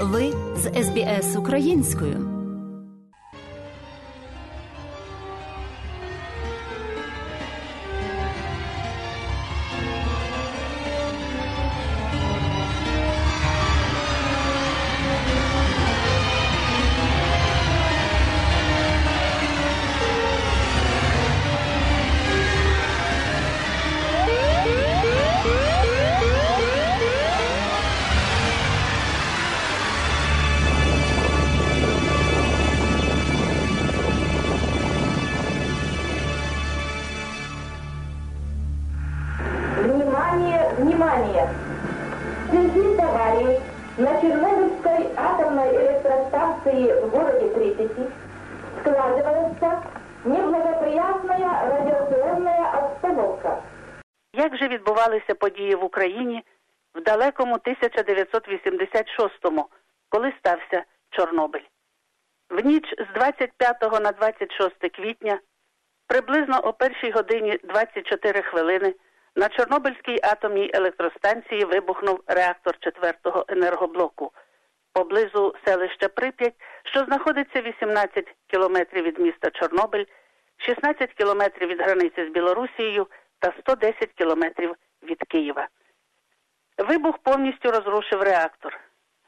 Ви з СБС українською. Як же відбувалися події в Україні в далекому 1986-му, коли стався Чорнобиль? В ніч з 25 на 26 квітня, приблизно о першій годині 24 хвилини, на Чорнобильській атомній електростанції вибухнув реактор 4-го енергоблоку поблизу селища Прип'ять, що знаходиться 18 кілометрів від міста Чорнобиль, 16 кілометрів від границі з Білорусією та 110 кілометрів від Києва. Вибух повністю розрушив реактор.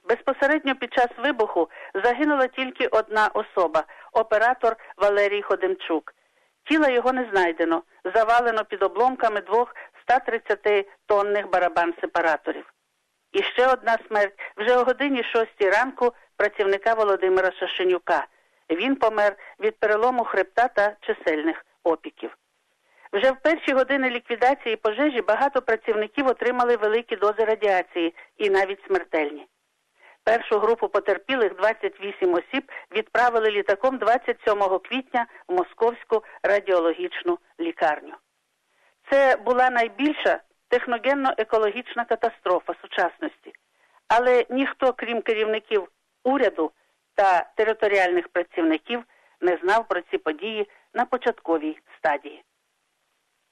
Безпосередньо під час вибуху загинула тільки одна особа оператор Валерій Ходемчук. Тіла його не знайдено, завалено під обломками двох 130 тонних барабан сепараторів. І ще одна смерть вже о годині 6 ранку працівника Володимира Шашенюка. Він помер від перелому хребта та чисельних опіків. Вже в перші години ліквідації пожежі багато працівників отримали великі дози радіації і навіть смертельні. Першу групу потерпілих 28 осіб відправили літаком 27 квітня в Московську радіологічну лікарню. Це була найбільша техногенно-екологічна катастрофа сучасності, але ніхто, крім керівників уряду та територіальних працівників, не знав про ці події на початковій стадії.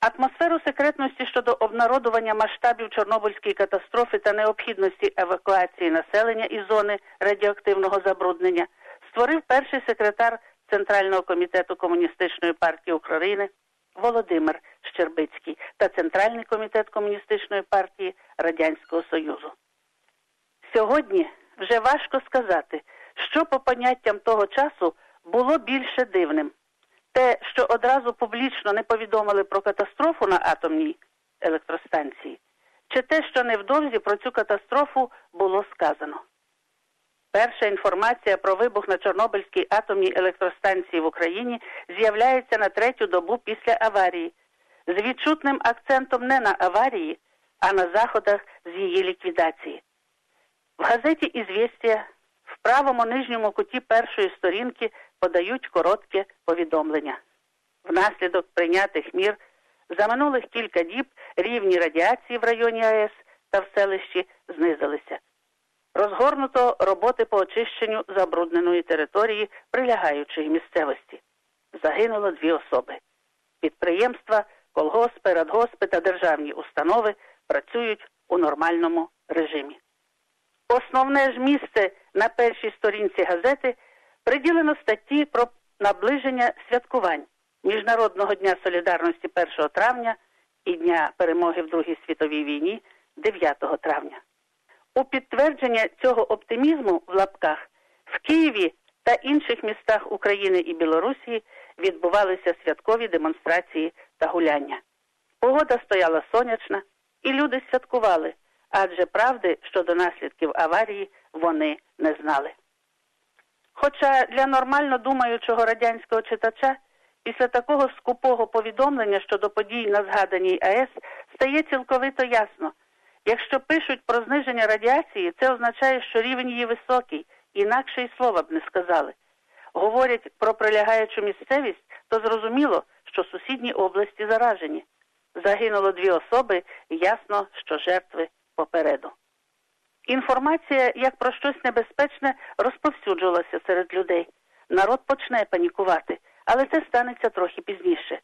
Атмосферу секретності щодо обнародування масштабів Чорнобильської катастрофи та необхідності евакуації населення із зони радіоактивного забруднення створив перший секретар Центрального комітету Комуністичної партії України Володимир Щербицький та Центральний комітет Комуністичної партії Радянського Союзу. Сьогодні вже важко сказати, що по поняттям того часу було більше дивним. Те, що одразу публічно не повідомили про катастрофу на атомній електростанції, чи те, що невдовзі про цю катастрофу було сказано. Перша інформація про вибух на Чорнобильській атомній електростанції в Україні з'являється на третю добу після аварії, з відчутним акцентом не на аварії, а на заходах з її ліквідації. В газеті «Ізвєстія» в правому нижньому куті першої сторінки подають коротке повідомлення. Внаслідок прийнятих мір за минулих кілька діб рівні радіації в районі АЕС та в селищі знизилися. Розгорнуто роботи по очищенню забрудненої території прилягаючої місцевості. Загинуло дві особи. Підприємства, колгоспи, радгоспи та державні установи працюють у нормальному режимі. Основне ж місце на першій сторінці газети приділено статті про наближення святкувань Міжнародного дня солідарності 1 травня і Дня перемоги в Другій світовій війні 9 травня. У підтвердження цього оптимізму в лапках в Києві та інших містах України і Білорусі відбувалися святкові демонстрації та гуляння. Погода стояла сонячна, і люди святкували, адже правди щодо наслідків аварії вони не знали. Хоча для нормально думаючого радянського читача після такого скупого повідомлення щодо подій на згаданій АЕС стає цілковито ясно. Якщо пишуть про зниження радіації, це означає, що рівень її високий, інакше й слова б не сказали. Говорять про прилягаючу місцевість, то зрозуміло, що сусідні області заражені. Загинуло дві особи, ясно, що жертви попереду. Інформація, як про щось небезпечне, розповсюджувалася серед людей. Народ почне панікувати, але це станеться трохи пізніше.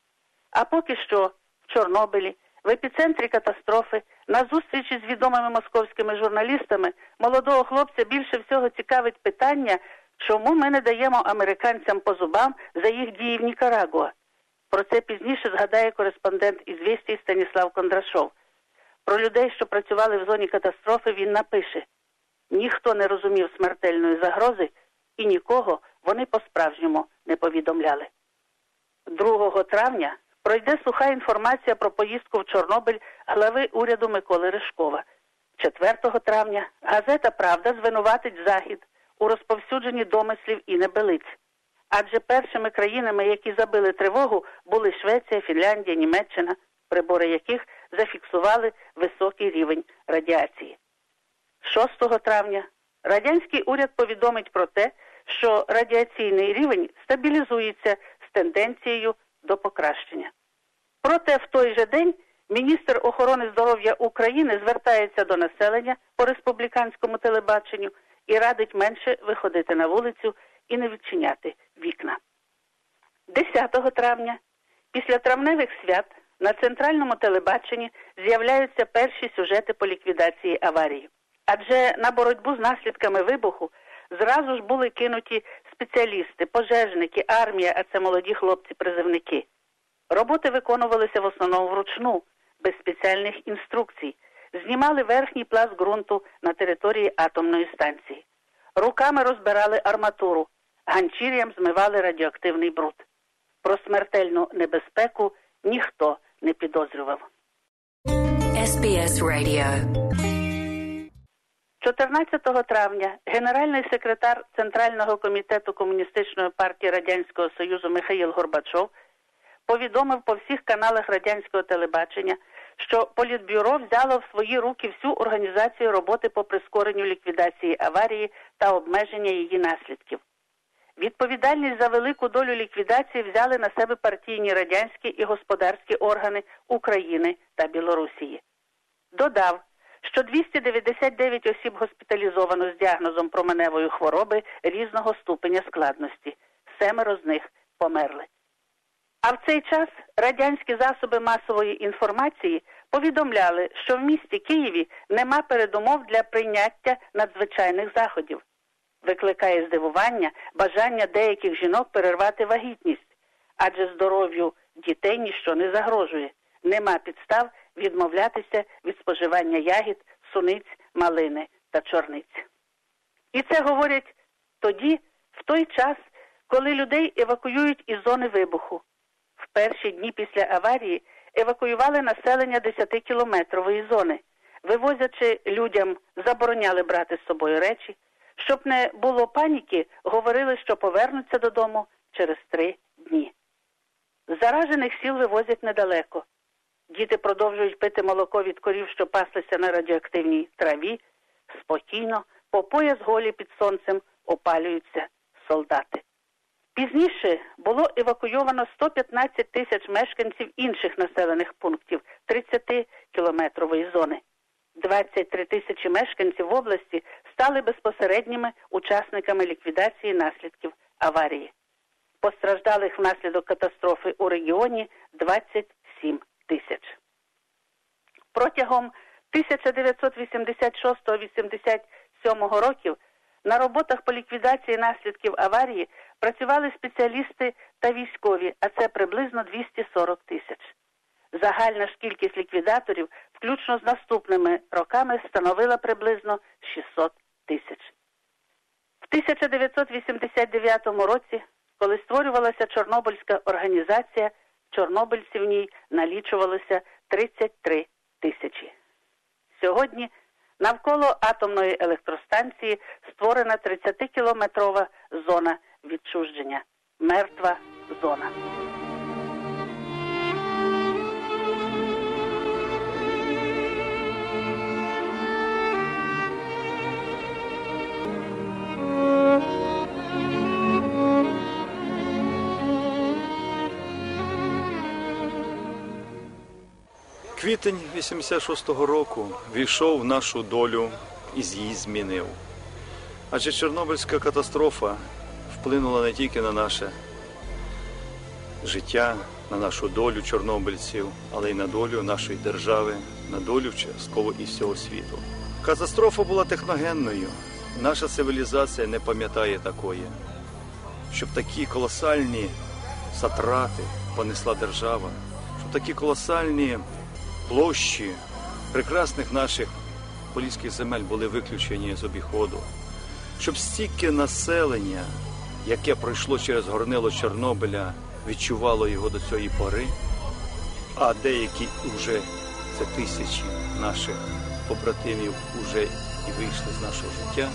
А поки що в Чорнобилі, В епіцентрі катастрофи на зустрічі з відомими московськими журналістами молодого хлопця більше всього цікавить питання, чому ми не даємо американцям по зубам за їх дії в Нікарагуа. Про це пізніше згадає кореспондент «Ізвістій» Станіслав Кондрашов. Про людей, що працювали в зоні катастрофи, він напише: ніхто не розумів смертельної загрози і нікого вони по-справжньому не повідомляли. 2 травня пройде суха інформація про поїздку в Чорнобиль глави уряду Миколи Ришкова. 4 травня газета Правда звинуватить Захід у розповсюдженні домислів і небелиць. Адже першими країнами, які забили тривогу, були Швеція, Фінляндія, Німеччина, прибори яких зафіксували високий рівень радіації. 6 травня радянський уряд повідомить про те, що радіаційний рівень стабілізується з тенденцією до покращення. Проте в той же день міністр охорони здоров'я України звертається до населення по республіканському телебаченню і радить менше виходити на вулицю і не відчиняти вікна. 10 травня, після травневих свят, на центральному телебаченні з'являються перші сюжети по ліквідації аварії. Адже на боротьбу з наслідками вибуху зразу ж були кинуті спеціалісти, пожежники, армія, а це молоді хлопці-призивники. Роботи виконувалися в основному вручну, без спеціальних інструкцій. Знімали верхній пласт ґрунту на території атомної станції. Руками розбирали арматуру, ганчір'ям змивали радіоактивний бруд. Про смертельну небезпеку ніхто не підозрював. SBS Radio 14 травня генеральний секретар Центрального комітету Комуністичної партії Радянського Союзу Михаїл Горбачов повідомив по всіх каналах радянського телебачення, що Політбюро взяло в свої руки всю організацію роботи по прискоренню ліквідації аварії та обмеження її наслідків. Відповідальність за велику долю ліквідації взяли на себе партійні радянські і господарські органи України та Білорусії. Додав, що 299 осіб госпіталізовано з діагнозом променевої хвороби різного ступеня складності. Семеро з них померли. А в цей час радянські засоби масової інформації повідомляли, що в місті Києві нема передумов для прийняття надзвичайних заходів. Викликає здивування бажання деяких жінок перервати вагітність, адже здоров'ю дітей ніщо не загрожує. Нема підстав відмовлятися від споживання ягід, суниць, малини та чорниць. І це говорять тоді, в той час, коли людей евакуюють із зони вибуху. В перші дні після аварії евакуювали населення 10-кілометрової зони, вивозячи людям, забороняли брати з собою речі. Щоб не було паніки, говорили, що повернуться додому через три дні. Заражених сіл вивозять недалеко. Діти продовжують пити молоко від корів, що паслися на радіоактивній траві. Спокійно, по пояс голі під сонцем опалюються солдати. Пізніше було евакуйовано 115 тисяч мешканців інших населених пунктів 30-кілометрової зони. 23 тисячі мешканців в області стали безпосередніми учасниками ліквідації наслідків аварії. Постраждалих внаслідок катастрофи у регіоні 27 тисяч. Протягом 1986-87 років на роботах по ліквідації наслідків аварії працювали спеціалісти та військові, а це приблизно 240 тисяч. Загальна ж кількість ліквідаторів, включно з наступними роками, становила приблизно 600 тисяч. В 1989 році, коли створювалася Чорнобильська організація, чорнобильців в ній налічувалося 33 тисячі. Сьогодні навколо атомної електростанції створена 30-кілометрова зона відчуження, мертва зона. Квітень 86-го року війшов в нашу долю і її змінив. Адже Чорнобильська катастрофа вплинула не тільки на наше життя, на нашу долю чорнобильців, але й на долю нашої держави, на долю частково і всього світу. Катастрофа була техногенною. Наша цивілізація не пам'ятає такої, щоб такі колосальні затрати понесла держава, щоб такі колосальні площі прекрасних наших поліських земель були виключені з обіходу, щоб стільки населення, яке пройшло через горнило Чорнобиля, відчувало його до цієї пори, а деякі вже це тисячі наших побратимів уже і вийшли з нашого життя.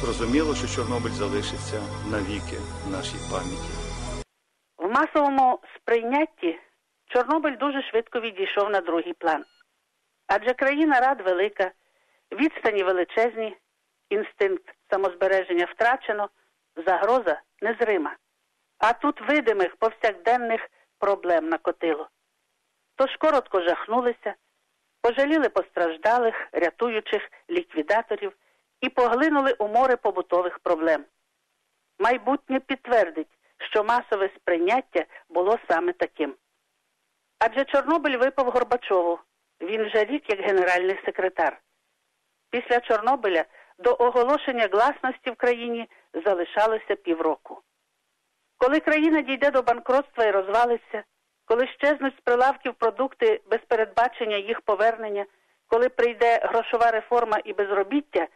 Зрозуміло, що Чорнобиль залишиться навіки в нашій пам'яті. В масовому сприйнятті Чорнобиль дуже швидко відійшов на другий план. Адже країна рад велика, відстані величезні, інстинкт самозбереження втрачено, загроза незрима. А тут видимих повсякденних проблем накотило. Тож коротко жахнулися, пожаліли постраждалих, рятуючих ліквідаторів і поглинули у море побутових проблем. Майбутнє підтвердить, що масове сприйняття було саме таким. Адже Чорнобиль випав Горбачову. Він вже рік як генеральний секретар. Після Чорнобиля до оголошення гласності в країні залишалося півроку. Коли країна дійде до банкротства і розвалиться, коли щезнуть з прилавків продукти без передбачення їх повернення, коли прийде грошова реформа і безробіття,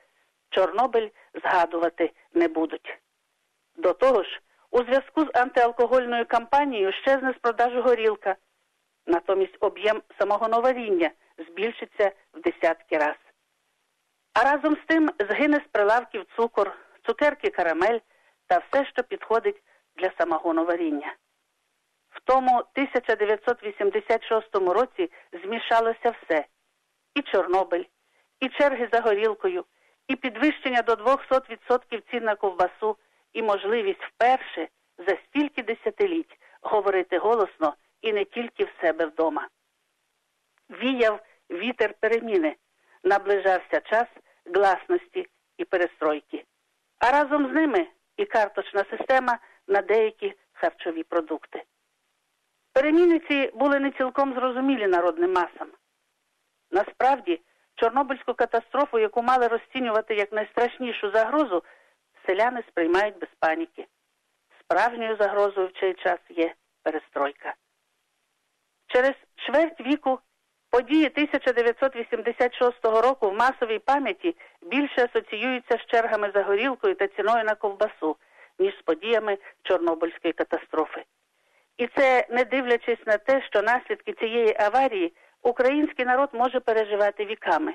Чорнобиль згадувати не будуть. До того ж, у зв'язку з антиалкогольною кампанією щезне з продажу горілка, натомість об'єм самого новаріння збільшиться в десятки раз. А разом з тим згине з прилавків цукор, цукерки карамель та все, що підходить для самогоноваріння. В тому 1986 році змішалося все і Чорнобиль, і черги за горілкою, і підвищення до 200% цін на ковбасу, і можливість вперше за стільки десятиліть говорити голосно і не тільки в себе вдома. Віяв вітер переміни, наближався час гласності і перестройки, а разом з ними і карточна система на деякі харчові продукти. Переміни ці були не цілком зрозумілі народним масам. Насправді, Чорнобильську катастрофу, яку мали розцінювати як найстрашнішу загрозу, селяни сприймають без паніки. Справжньою загрозою в цей час є перестройка. Через чверть віку події 1986 року в масовій пам'яті більше асоціюються з чергами за горілкою та ціною на ковбасу, ніж з подіями Чорнобильської катастрофи. І це не дивлячись на те, що наслідки цієї аварії український народ може переживати віками.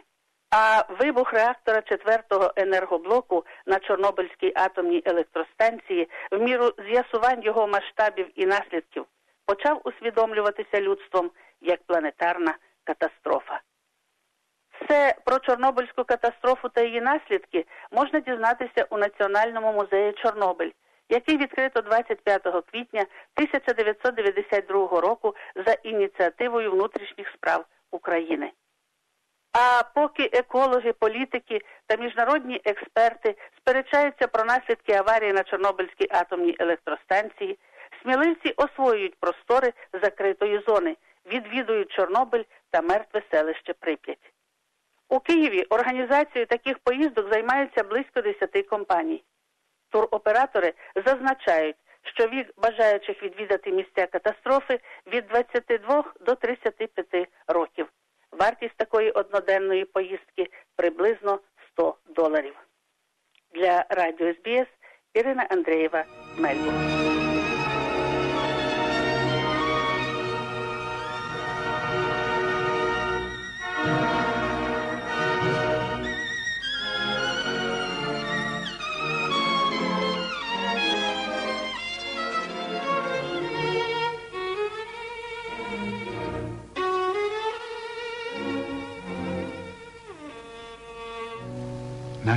А вибух реактора 4-го енергоблоку на Чорнобильській атомній електростанції в міру з'ясувань його масштабів і наслідків почав усвідомлюватися людством як планетарна катастрофа. Все про Чорнобильську катастрофу та її наслідки можна дізнатися у Національному музеї Чорнобиль, який відкрито 25 квітня 1992 року за ініціативою внутрішніх справ України. А поки екологи, політики та міжнародні експерти сперечаються про наслідки аварії на Чорнобильській атомній електростанції, сміливці освоюють простори закритої зони, відвідують Чорнобиль та мертве селище Прип'ять. У Києві організацією таких поїздок займаються близько 10 компаній. Туроператори зазначають, що вік бажаючих відвідати місця катастрофи від 22 до 35 років. Вартість такої одноденної поїздки приблизно 100 доларів. Для радіо СБС Ірина Андрієва Мельбурн.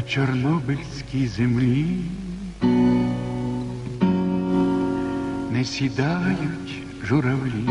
Чорнобильській землі не сідають журавлі.